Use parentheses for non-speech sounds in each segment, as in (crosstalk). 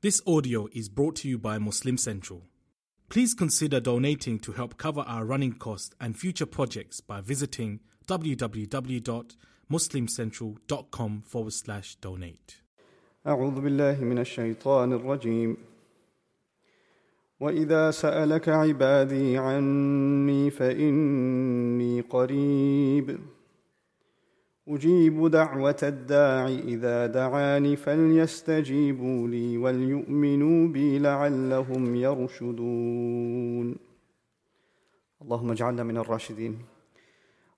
This audio is brought to you by Muslim Central. Please consider donating to help cover our running costs and future projects by visiting www.muslimcentral.com forward slash donate. أعوذ بالله من الشيطان الرجيم وإذا سألك عبادي عني فإني قريب أجيب دعوة الداع إذا دعاني فليستجيبوا لي وليؤمنوا بي لعلهم يرشدون. اللهم اجعلنا من الراشدين.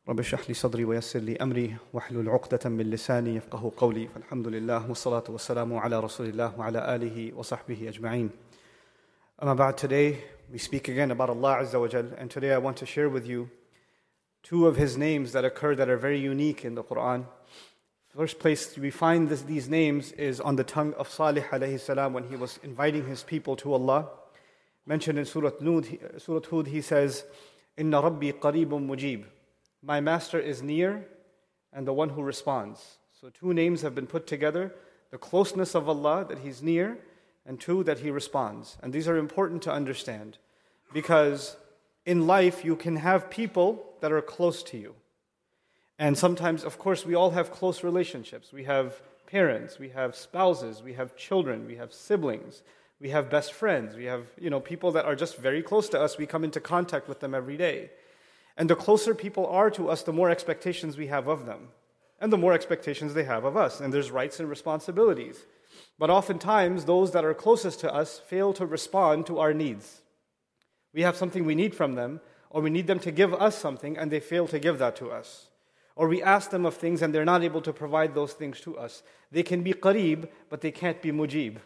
رب اشرح لي صدري ويسر لي أمري واحلل عقدة من لساني يفقه قولي. فالحمد لله والصلاة والسلام على رسول الله وعلى آله وصحبه أجمعين. أما بعد today we speak again about Allah Azza wa Jal and today I want to share with you two of his names that occur that are very unique in the Quran. First place we find this, these names is on the tongue of Salih alayhi salam when he was inviting his people to Allah. Mentioned in Surah Hud, Surah Hud he says, Inna Rabbi qareebun mujib. My master is near and the one who responds. So two names have been put together, the closeness of Allah, that He's near, and two, that He responds. And these are important to understand because in life you can have people that are close to you. And sometimes, of course, we all have close relationships. We have parents, we have spouses, we have children, we have siblings, we have best friends, we have you know, people that are just very close to us. We come into contact with them every day. And the closer people are to us, the more expectations we have of them. And the more expectations they have of us. And there's rights and responsibilities. But oftentimes, those that are closest to us fail to respond to our needs. We have something we need from them, or we need them to give us something, and they fail to give that to us. Or we ask them of things and they're not able to provide those things to us. They can be qareeb, but they can't be mujib.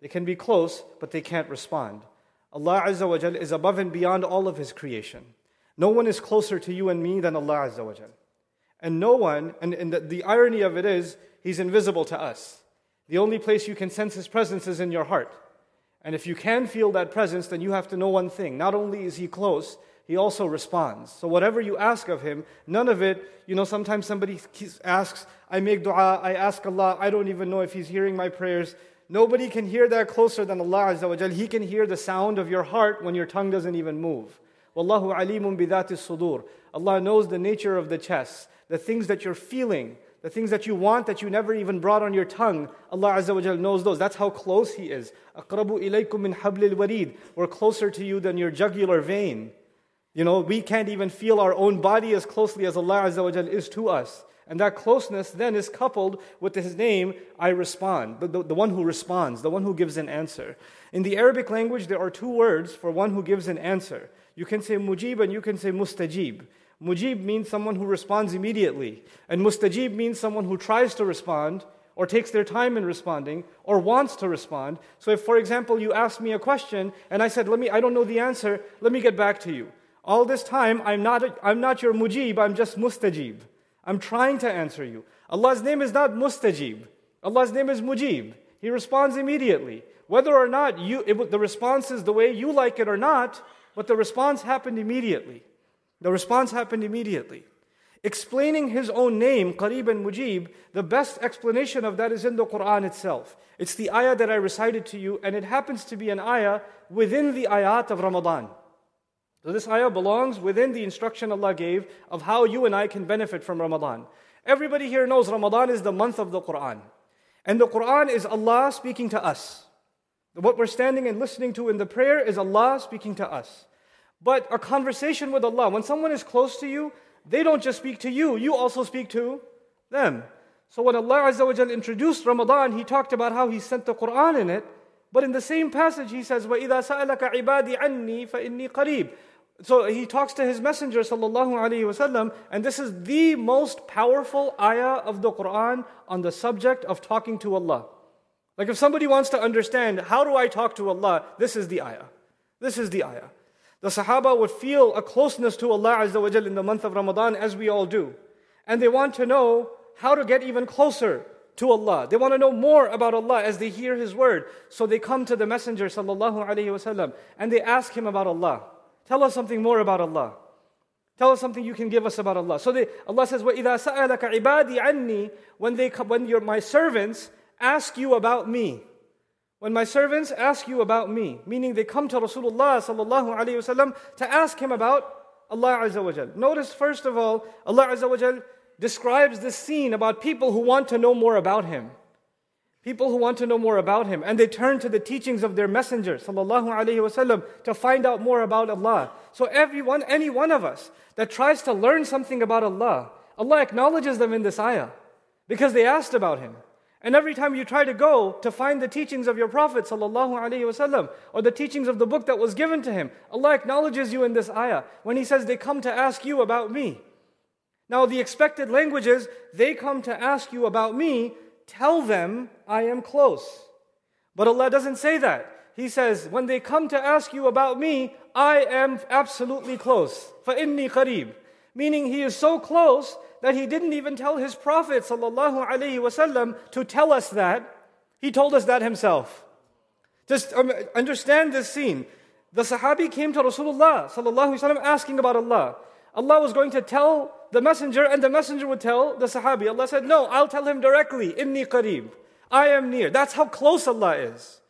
They can be close, but they can't respond. Allah Azza wa is above and beyond all of His creation. No one is closer to you and me than Allah Azza wa. And no one, and, and the, the irony of it is, He's invisible to us. The only place you can sense His presence is in your heart. And if you can feel that presence, then you have to know one thing. Not only is He close, He also responds. So whatever you ask of Him, none of it, you know, sometimes somebody asks, I make dua, I ask Allah, I don't even know if He's hearing my prayers. Nobody can hear that closer than Allah Azza wa Jal. He can hear the sound of your heart when your tongue doesn't even move. Wallahu alimun bidati sudur. Allah knows the nature of the chest, the things that you're feeling, the things that you want that you never even brought on your tongue, Allah Azza wa Jal knows those. That's how close He is. أَقْرَبُ إِلَيْكُم مِّنْ حَبْلِ الْوَرِيدِ We're closer to you than your jugular vein. You know, we can't even feel our own body as closely as Allah Azza wa Jal is to us. And that closeness then is coupled with His name, I respond, the, the, the one who responds, the one who gives an answer. In the Arabic language, there are two words for one who gives an answer. You can say mujib and you can say mustajib. Mujib means someone who responds immediately, and mustajib means someone who tries to respond or takes their time in responding or wants to respond. So if for example you asked me a question and I said, "Let me I don't know the answer, let me get back to you." All this time I'm not I'm not your mujib, I'm just mustajib. I'm trying to answer you. Allah's name is not mustajib. Allah's name is mujib. He responds immediately. Whether or not you, it, the response is the way you like it or not, but the response happened immediately. The response happened immediately. Explaining his own name, Qareeb and Mujib, the best explanation of that is in the Quran itself. It's the ayah that I recited to you, and it happens to be an ayah within the ayat of Ramadan. So this ayah belongs within the instruction Allah gave of how you and I can benefit from Ramadan. Everybody here knows Ramadan is the month of the Quran. And the Quran is Allah speaking to us. What we're standing and listening to in the prayer is Allah speaking to us. But a conversation with Allah, when someone is close to you, they don't just speak to you, you also speak to them. So when Allah Azza wa introduced Ramadan, He talked about how He sent the Quran in it. But in the same passage, He says, وَإِذَا سَأَلَكَ عِبَادِي عَنِّي فَإِنِّي قَرِيبٌ So He talks to His Messenger sallallahu alaihi wasallam, and this is the most powerful ayah of the Quran on the subject of talking to Allah. Like if somebody wants to understand, how do I talk to Allah? This is the ayah. This is the ayah. The Sahaba would feel a closeness to Allah Azza wa Jal in the month of Ramadan as we all do. And they want to know how to get even closer to Allah. They want to know more about Allah as they hear His word. So they come to the Messenger sallallahu alaihi wasallam and they ask him about Allah. Tell us something more about Allah. Tell us something you can give us about Allah. So they, Allah says, وَإِذَا سَأَلَكَ عِبَادِي عَنِّي When, they, when your, my servants ask you about me. When my servants ask you about me, meaning they come to Rasulullah sallallahu wasallam to ask him about Allah Azza wa Jal. Notice first of all, Allah Azza wa Jal describes this scene about people who want to know more about him. People who want to know more about him and they turn to the teachings of their messenger sallallahu alaihi wasallam to find out more about Allah. So everyone, any one of us that tries to learn something about Allah, Allah acknowledges them in this ayah because they asked about him. And every time you try to go to find the teachings of your Prophet وسلم, or the teachings of the book that was given to him, Allah acknowledges you in this ayah when He says, They come to ask you about me. Now, the expected language is, They come to ask you about me, tell them I am close. But Allah doesn't say that. He says, When they come to ask you about me, I am absolutely close. فَإِنِّي قَرِيبٌ Meaning, He is so close that he didn't even tell his Prophet wasallam to tell us that. He told us that himself. Just um, understand this scene. The Sahabi came to Rasulullah wasallam asking about Allah. Allah was going to tell the messenger, and the messenger would tell the Sahabi. Allah said, No, I'll tell him directly. Inni qareeb. I am near. That's how close Allah is.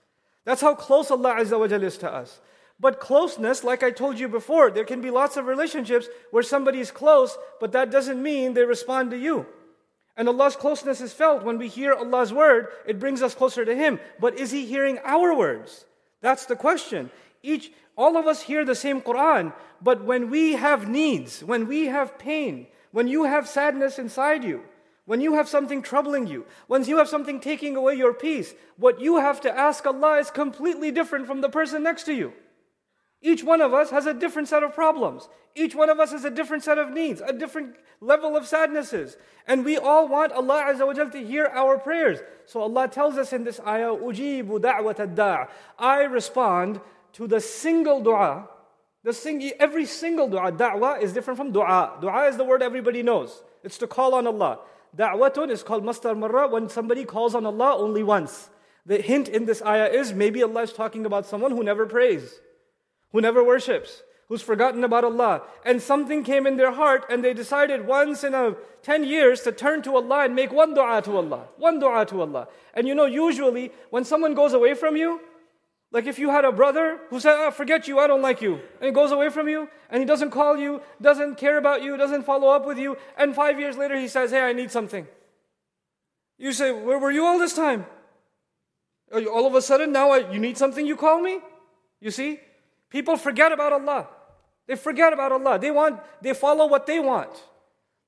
That's how close Allah is to us. But closeness, like I told you before, there can be lots of relationships where somebody is close, but that doesn't mean they respond to you. And Allah's closeness is felt when we hear Allah's word, it brings us closer to Him. But is He hearing our words? That's the question. Each, all of us hear the same Quran, but when we have needs, when we have pain, when you have sadness inside you, when you have something troubling you, when you have something taking away your peace, what you have to ask Allah is completely different from the person next to you. Each one of us has a different set of problems. Each one of us has a different set of needs, a different level of sadnesses. And we all want Allah Azza wa to hear our prayers. So Allah tells us in this ayah, Ujibu da'wat da' I respond to the single dua. The sing- every single dua, da'wah is different from dua. Dua is the word everybody knows. It's to call on Allah. Da'watun is called mastar marra when somebody calls on Allah only once. The hint in this ayah is maybe Allah is talking about someone who never prays who never worships, who's forgotten about Allah, and something came in their heart and they decided once in a 10 years to turn to Allah and make one dua to Allah. One dua to Allah. And you know, usually when someone goes away from you, like if you had a brother who said, oh, forget you, I don't like you, and he goes away from you, and he doesn't call you, doesn't care about you, doesn't follow up with you, and five years later he says, hey, I need something. You say, where were you all this time? All of a sudden now I, you need something, you call me? You see? People forget about Allah. They forget about Allah. They want, they follow what they want.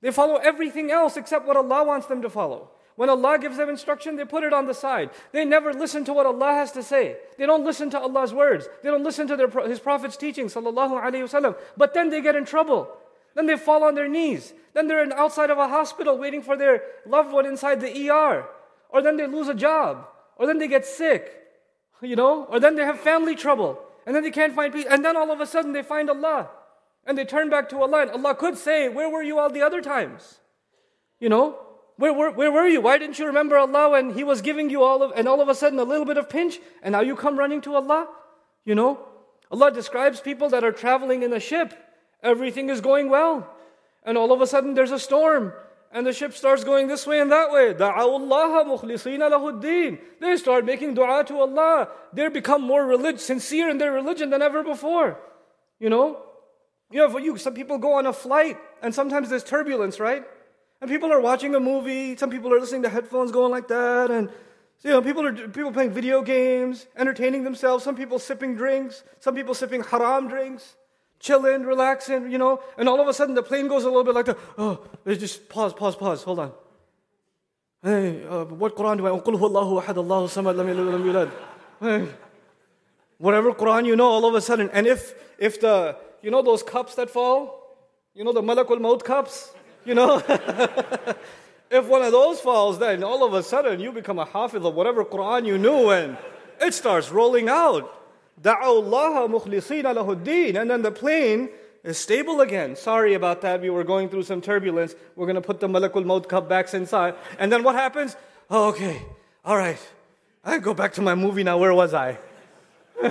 They follow everything else except what Allah wants them to follow. When Allah gives them instruction, they put it on the side. They never listen to what Allah has to say. They don't listen to Allah's words. They don't listen to their, His Prophet's teaching, sallallahu alaihi wasallam. But then they get in trouble. Then they fall on their knees. Then they're outside of a hospital waiting for their loved one inside the ER. Or then they lose a job. Or then they get sick. You know? Or then they have family trouble and then they can't find peace. And then all of a sudden they find Allah. And they turn back to Allah. And Allah could say, Where were you all the other times? You know, where, where, where were you? Why didn't you remember Allah when He was giving you all of, and all of a sudden a little bit of pinch, and now you come running to Allah? You know, Allah describes people that are traveling in a ship. Everything is going well. And all of a sudden there's a storm and the ship starts going this way and that way. They start making dua to Allah. They become more relig- sincere in their religion than ever before. You know? You know, for you, some people go on a flight and sometimes there's turbulence, right? And people are watching a movie, some people are listening to headphones going like that, and you know, people are people playing video games, entertaining themselves, some people sipping drinks, some people sipping haram drinks chilling, relaxing, you know, and all of a sudden the plane goes a little bit like the. Oh, just pause, pause, pause, hold on. Hey, uh, what Quran do I? Qul huwallahu ahad, Allahu samad. Hey. Whatever Quran you know, all of a sudden, and if if the you know those cups that fall, you know the malakul maut cups, you know. (laughs) if one of those falls, then all of a sudden you become a hafiz of whatever Quran you knew, and it starts rolling out. And then the plane is stable again. Sorry about that. We were going through some turbulence. We're going to put the Malakul Maut cup back inside. And then what happens? Oh, okay. All right. I go back to my movie now. Where was I? (laughs)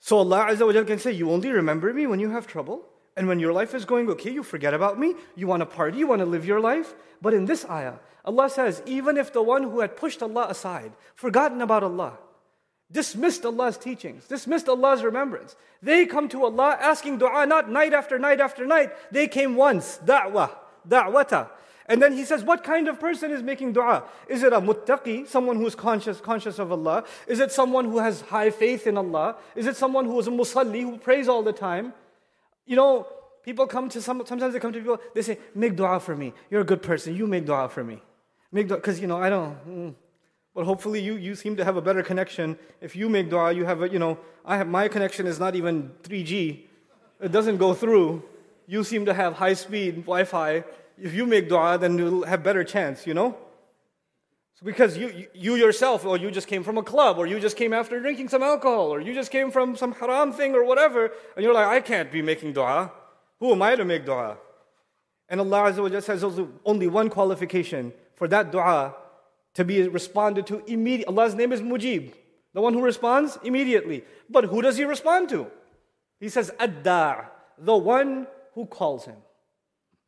so Allah Azza wa can say, You only remember me when you have trouble? And when your life is going okay, you forget about me. You want to party, you want to live your life. But in this ayah, Allah says, even if the one who had pushed Allah aside, forgotten about Allah, dismissed Allah's teachings, dismissed Allah's remembrance, they come to Allah asking dua not night after night after night. They came once, da'wah, da'wata. And then he says, what kind of person is making dua? Is it a muttaqi, someone who is conscious, conscious of Allah? Is it someone who has high faith in Allah? Is it someone who is a musalli, who prays all the time? You know, people come to some, sometimes they come to people, they say, make dua for me. You're a good person. You make dua for me. Make dua, because, you know, I don't, mm. but hopefully you, you seem to have a better connection. If you make dua, you have a, you know, I have, my connection is not even 3G. It doesn't go through. You seem to have high speed Wi-Fi. If you make dua, then you'll have better chance, you know? So because you, you yourself, or you just came from a club, or you just came after drinking some alcohol, or you just came from some haram thing or whatever, and you're like, I can't be making dua. Who am I to make dua? And Allah Azza wa says only one qualification for that dua to be responded to immediately. Allah's name is Mujib, the one who responds immediately. But who does He respond to? He says, ad the one who calls Him.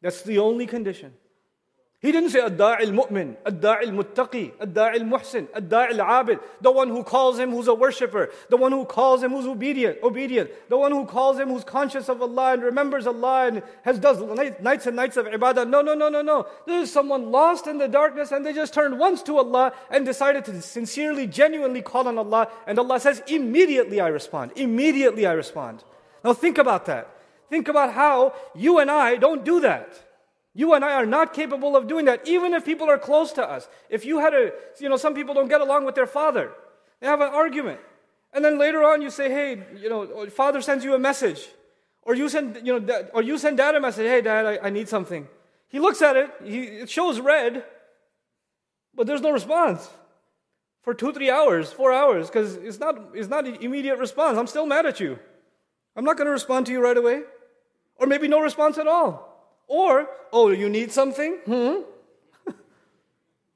That's the only condition. He didn't say Ad-da'i al-mu'min, Ad-da'i al-muttaqi, Ad-da'i al-muhsin, Ad-da'i al-abid, the one who calls him who's a worshipper, the one who calls him who's obedient, obedient, the one who calls him who's conscious of Allah and remembers Allah and has does nights and nights of ibadah. No, no, no, no, no. This is someone lost in the darkness and they just turned once to Allah and decided to sincerely, genuinely call on Allah and Allah says, immediately I respond. Immediately I respond. Now think about that. Think about how you and I don't do that. You and I are not capable of doing that, even if people are close to us. If you had a, you know, some people don't get along with their father, they have an argument. And then later on you say, hey, you know, father sends you a message. Or you send, you know, or you send dad a message, hey, dad, I, I need something. He looks at it, he, it shows red, but there's no response for two, three hours, four hours, because it's not, it's not immediate response. I'm still mad at you. I'm not going to respond to you right away. Or maybe no response at all. Or, oh, you need something? Hmm? (laughs)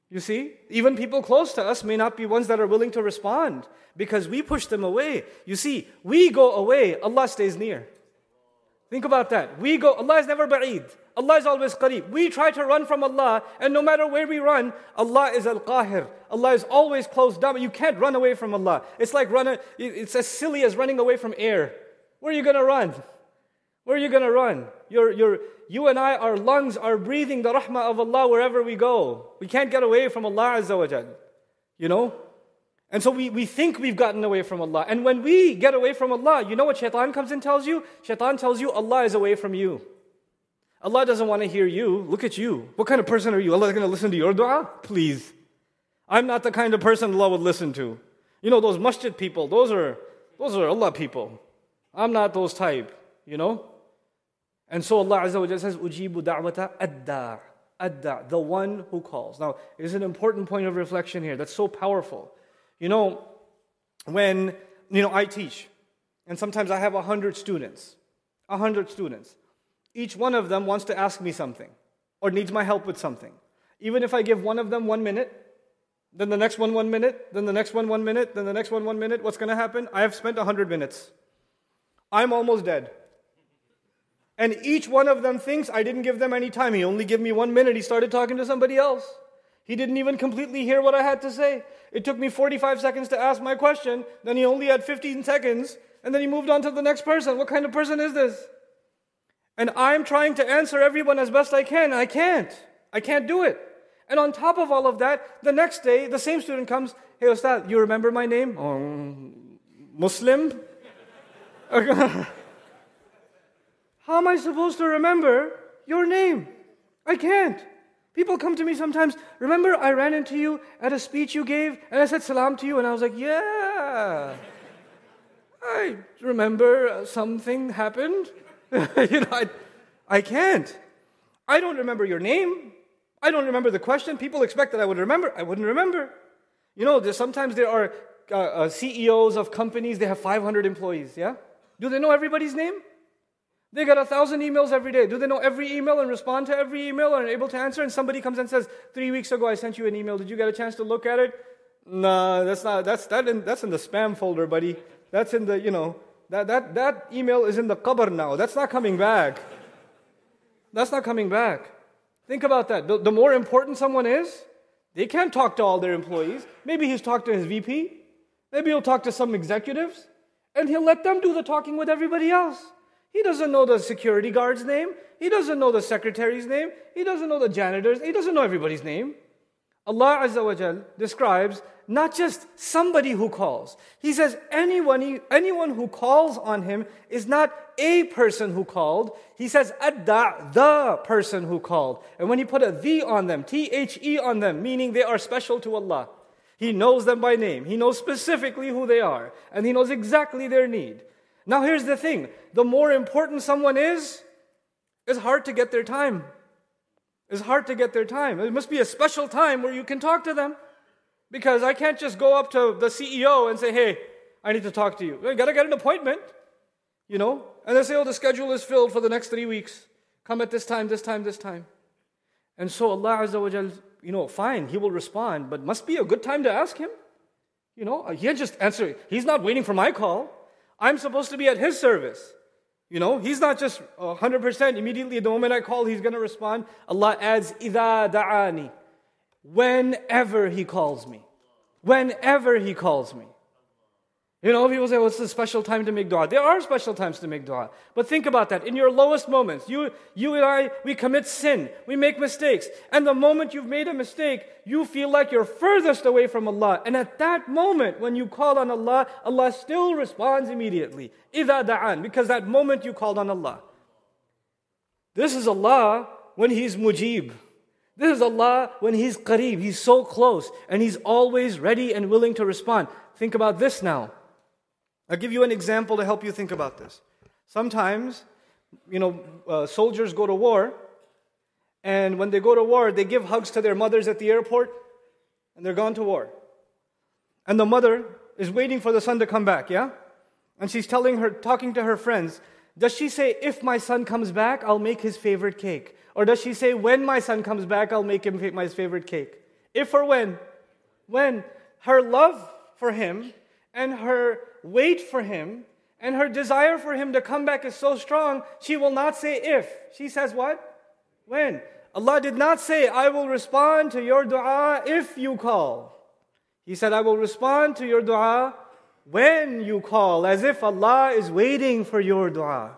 you see, even people close to us may not be ones that are willing to respond because we push them away. You see, we go away, Allah stays near. Think about that. We go, Allah is never ba'id. Allah is always qareeb. We try to run from Allah, and no matter where we run, Allah is al-qahir. Allah is always close down. You can't run away from Allah. It's like running, it's as silly as running away from air. Where are you to run? Where are you to run? Your, your, you and I, our lungs are breathing the rahmah of Allah wherever we go. We can't get away from Allah Azza wa Jal. You know? And so we, we think we've gotten away from Allah. And when we get away from Allah, you know what shaitan comes and tells you? Shaitan tells you Allah is away from you. Allah doesn't want to hear you. Look at you. What kind of person are you? Allah is going to listen to your dua? Please. I'm not the kind of person Allah would listen to. You know, those masjid people, those are, those are Allah people. I'm not those type, you know? And so Allah Azza wa Jalla says, Ujibu da'wata adda. Adda, the one who calls. Now, it's an important point of reflection here. That's so powerful. You know, when, you know, I teach, and sometimes I have a hundred students, a hundred students. Each one of them wants to ask me something or needs my help with something. Even if I give one of them one minute, then the next one one minute, then the next one one minute, then the next one one minute, what's going to happen? I have spent a hundred minutes. I'm almost dead. And each one of them thinks I didn't give them any time. He only gave me one minute. He started talking to somebody else. He didn't even completely hear what I had to say. It took me 45 seconds to ask my question. Then he only had 15 seconds. And then he moved on to the next person. What kind of person is this? And I'm trying to answer everyone as best I can. I can't. I can't do it. And on top of all of that, the next day, the same student comes, Hey, Ustad, you remember my name? Oh, Muslim? (laughs) (laughs) How am I supposed to remember your name? I can't. People come to me sometimes, remember I ran into you at a speech you gave and I said salam to you and I was like, yeah. I remember something happened. (laughs) you know, I, I can't. I don't remember your name. I don't remember the question. People expect that I would remember. I wouldn't remember. You know, sometimes there are uh, uh, CEOs of companies, they have 500 employees, yeah? Do they know everybody's name? They get a thousand emails every day. Do they know every email and respond to every email and are able to answer? And somebody comes and says, Three weeks ago I sent you an email. Did you get a chance to look at it? No, that's not, that's, that in, that's in the spam folder, buddy. That's in the, you know, That, that, that email is in the qabr now. That's not coming back. That's not coming back. Think about that. The, the more important someone is, they can't talk to all their employees. Maybe he's talked to his VP. Maybe he'll talk to some executives. And he'll let them do the talking with everybody else. He doesn't know the security guard's name. He doesn't know the secretary's name. He doesn't know the janitor's. He doesn't know everybody's name. Allah Azza wa Jal describes not just somebody who calls. He says anyone, anyone who calls on him is not a person who called. He says adda, the person who called. And when he put a the on them, T-H-E on them, meaning they are special to Allah. He knows them by name. He knows specifically who they are. And he knows exactly their need. Now here's the thing. The more important someone is, it's hard to get their time. It's hard to get their time. It must be a special time where you can talk to them. Because I can't just go up to the CEO and say, hey, I need to talk to you. I gotta get an appointment, you know? And they say, oh, the schedule is filled for the next three weeks. Come at this time, this time, this time. And so Allah Azza wa Jal, you know, fine, He will respond, but must be a good time to ask Him. You know, He can't just answer. He's not waiting for my call. I'm supposed to be at His service. You know, He's not just 100% immediately the moment I call, He's going to respond. Allah adds, إِذَا دَعَانِي whenever He calls me. Whenever He calls me. You know, people say, what's the special time to make dua? There are special times to make dua. But think about that. In your lowest moments, you, you and I, we commit sin. We make mistakes. And the moment you've made a mistake, you feel like you're furthest away from Allah. And at that moment, when you call on Allah, Allah still responds immediately. إِذَا da'an, because that moment you called on Allah. This is Allah when He's mujib. This is Allah when He's qareeb, He's so close, and He's always ready and willing to respond. Think about this now. I'll give you an example to help you think about this. Sometimes, you know, uh, soldiers go to war, and when they go to war, they give hugs to their mothers at the airport, and they're gone to war. And the mother is waiting for the son to come back, yeah? And she's telling her, talking to her friends, does she say, if my son comes back, I'll make his favorite cake? Or does she say, when my son comes back, I'll make him my favorite cake? If or when? When her love for him and her wait for him and her desire for him to come back is so strong, she will not say if. She says what? When? Allah did not say, I will respond to your dua if you call. He said, I will respond to your dua when you call, as if Allah is waiting for your dua.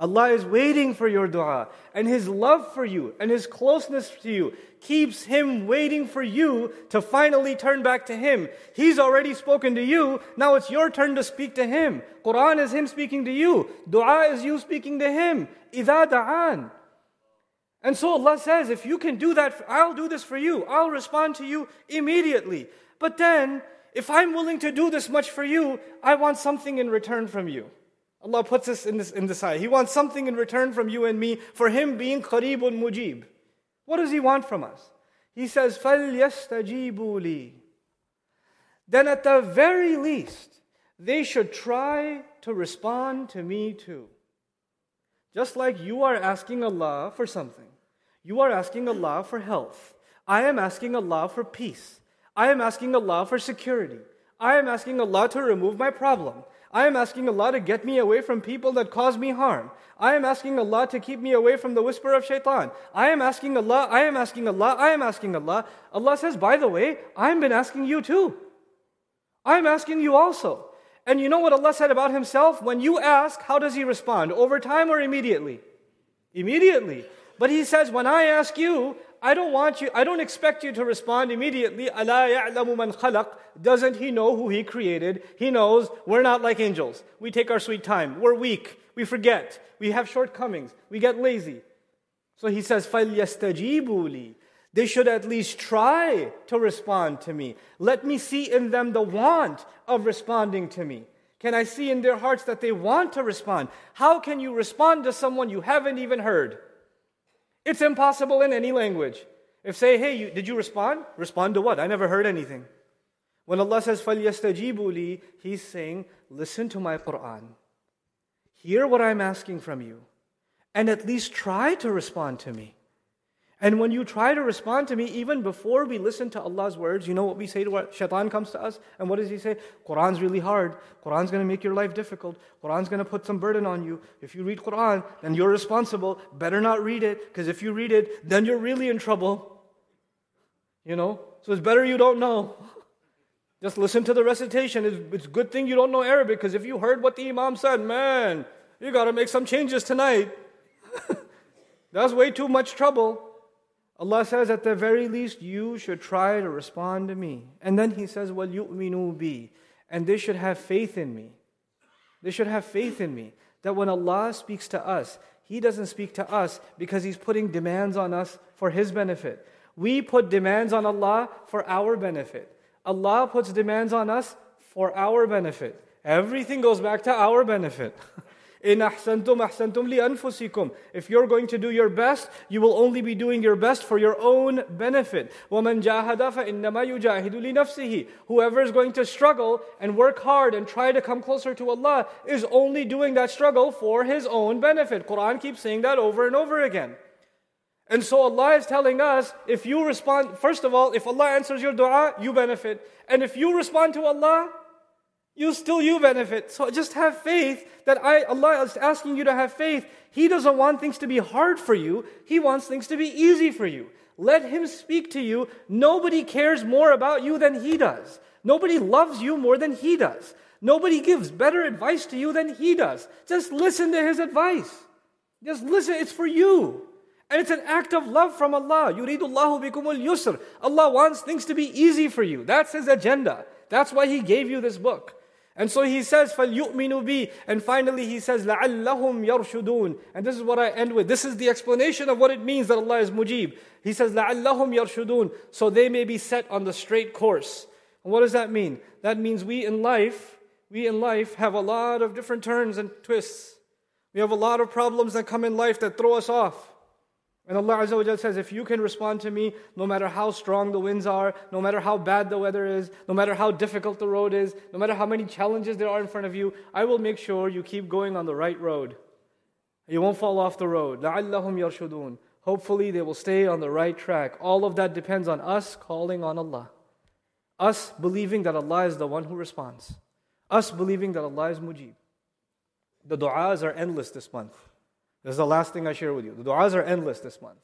Allah is waiting for your dua. And His love for you and His closeness to you keeps Him waiting for you to finally turn back to Him. He's already spoken to you. Now it's your turn to speak to Him. Quran is Him speaking to you. Dua is you speaking to Him. إِذَا da'an. And so Allah says, if you can do that, I'll do this for you. I'll respond to you immediately. But then, if I'm willing to do this much for you, I want something in return from you. Allah puts us in this, in this ayah. He wants something in return from you and me for Him being Qareebun Mujib. What does He want from us? He says, فَلْيَسْتَجِيبُوا لِي Then at the very least, they should try to respond to me too. Just like you are asking Allah for something. You are asking Allah for health. I am asking Allah for peace. I am asking Allah for security. I am asking Allah to remove my problem. I am asking Allah to get me away from people that cause me harm. I am asking Allah to keep me away from the whisper of shaitan. I am asking Allah, I am asking Allah, I am asking Allah. Allah says, by the way, I've been asking you too. I'm asking you also. And you know what Allah said about Himself? When you ask, how does He respond? Over time or immediately? Immediately. But He says, when I ask you, I don't want you, I don't expect you to respond immediately. Allah ya'lamu man khalaq. Doesn't he know who he created? He knows we're not like angels. We take our sweet time. We're weak. We forget. We have shortcomings. We get lazy. So he says, فَلْيَسْتَجِيبُوا لِي They should at least try to respond to me. Let me see in them the want of responding to me. Can I see in their hearts that they want to respond? How can you respond to someone you haven't even heard? It's impossible in any language. If say, hey, you, did you respond? Respond to what? I never heard anything. When Allah says, فَلْيَسْتَجِيبُوا لِي He's saying, listen to my Quran. Hear what I'm asking from you. And at least try to respond to me. And when you try to respond to me, even before we listen to Allah's words, you know what we say to our shaitan comes to us? And what does he say? Quran's really hard. Quran's going to make your life difficult. Quran's going to put some burden on you. If you read Quran, then you're responsible. Better not read it, because if you read it, then you're really in trouble. You know? So it's better you don't know. Just listen to the recitation. It's, it's a good thing you don't know Arabic, because if you heard what the Imam said, man, you got to make some changes tonight. (laughs) That's way too much trouble. Allah says, at the very least, you should try to respond to me. And then He says, Well, yu'minu bi. And they should have faith in me. They should have faith in me. That when Allah speaks to us, He doesn't speak to us because He's putting demands on us for His benefit. We put demands on Allah for our benefit. Allah puts demands on us for our benefit. Everything goes back to our benefit. (laughs) In ahsantum ahsantum li anfusikum. If you're going to do your best, you will only be doing your best for your own benefit. وَمَنْ جَاهَدَ فَإِنَّمَا يُجَاهِدُ لِنَفْسِهِ Whoever is going to struggle and work hard and try to come closer to Allah is only doing that struggle for his own benefit. Quran keeps saying that over and over again. And so Allah is telling us if you respond, first of all, if Allah answers your dua, you benefit. And if you respond to Allah, you still you benefit. So just have faith that I Allah is asking you to have faith. He doesn't want things to be hard for you. He wants things to be easy for you. Let him speak to you. Nobody cares more about you than he does. Nobody loves you more than he does. Nobody gives better advice to you than he does. Just listen to his advice. Just listen, it's for you. And it's an act of love from Allah. Yuridullahu bikumul yusr. Allah wants things to be easy for you. That's his agenda. That's why he gave you this book. And so he says, فَلْيُؤْمِنُوا بِي And finally he says, لَعَلَّهُمْ يَرْشُدُونَ And this is what I end with. This is the explanation of what it means that Allah is mujib. He says, لَعَلَّهُمْ يَرْشُدُونَ So they may be set on the straight course. And what does that mean? That means we in life, we in life have a lot of different turns and twists. We have a lot of problems that come in life that throw us off. And Allah Azza wa says, if you can respond to me, no matter how strong the winds are, no matter how bad the weather is, no matter how difficult the road is, no matter how many challenges there are in front of you, I will make sure you keep going on the right road. You won't fall off the road. لَعَلَّهُمْ يَرْشُدُونَ Hopefully they will stay on the right track. All of that depends on us calling on Allah. Us believing that Allah is the one who responds. Us believing that Allah is mujib. The du'as are endless this month. This is the last thing I share with you. The du'as are endless this month.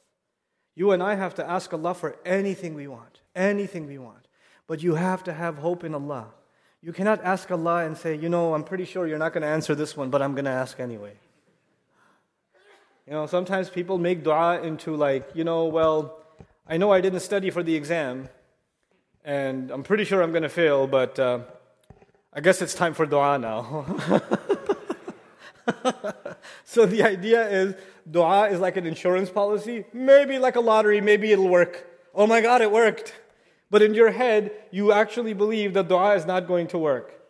You and I have to ask Allah for anything we want, anything we want. But you have to have hope in Allah. You cannot ask Allah and say, you know, I'm pretty sure you're not going to answer this one, but I'm going to ask anyway. You know, sometimes people make dua into like, you know, well, I know I didn't study for the exam, and I'm pretty sure I'm going to fail, but uh, I guess it's time for dua now. (laughs) so the idea is dua is like an insurance policy, maybe like a lottery, maybe it'll work. Oh my God, it worked. But in your head, you actually believe that dua is not going to work.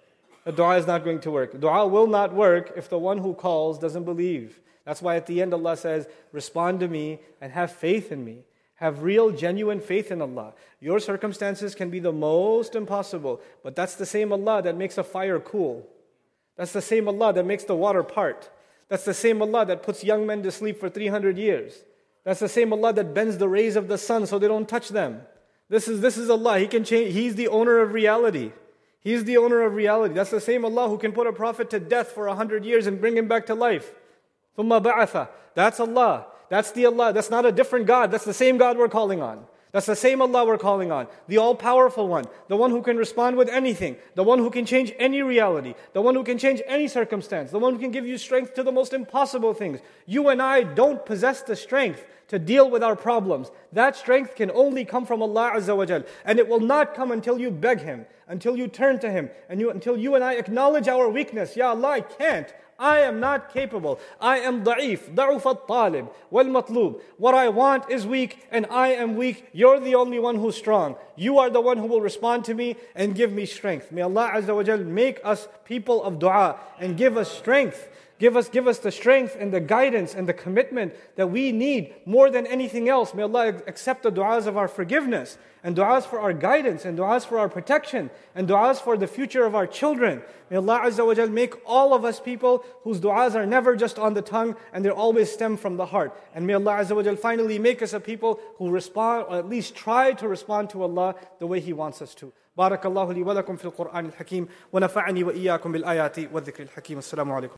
The dua is not going to work. Dua will not work if the one who calls doesn't believe. That's why at the end Allah says, Respond to me and have faith in me. Have real, genuine faith in Allah. Your circumstances can be the most impossible, but that's the same Allah that makes a fire cool. That's the same Allah that makes the water part. That's the same Allah that puts young men to sleep for 300 years. That's the same Allah that bends the rays of the sun so they don't touch them. This is, this is Allah. He can change. He's the owner of reality. He's the owner of reality. That's the same Allah who can put a prophet to death for 100 years and bring him back to life. That's Allah. That's the Allah. That's not a different God. That's the same God we're calling on. That's the same Allah we're calling on. The all powerful one. The one who can respond with anything. The one who can change any reality. The one who can change any circumstance. The one who can give you strength to the most impossible things. You and I don't possess the strength to deal with our problems. That strength can only come from Allah Azza wa Jal. And it will not come until you beg Him, until you turn to Him, and you, until you and I acknowledge our weakness. Ya Allah, I can't. I am not capable. I am da'if, da'uf al-talib, wal-matlub. What I want is weak and I am weak. You're the only one who's strong. You are the one who will respond to me and give me strength. May Allah Azza wa Jal make us people of dua and give us strength Give us, give us the strength and the guidance and the commitment that we need more than anything else. May Allah accept the du'as of our forgiveness and du'as for our guidance and du'as for our protection and du'as for the future of our children. May Allah Azza wa Jal make all of us people whose du'as are never just on the tongue and they always stem from the heart. And may Allah Azza wa Jal finally make us a people who respond or at least try to respond to Allah the way He wants us to. بارك الله لي ولكم في القرآن الحكيم ونفعني وإياكم بالآيات والذكر الحكيم السلام عليكم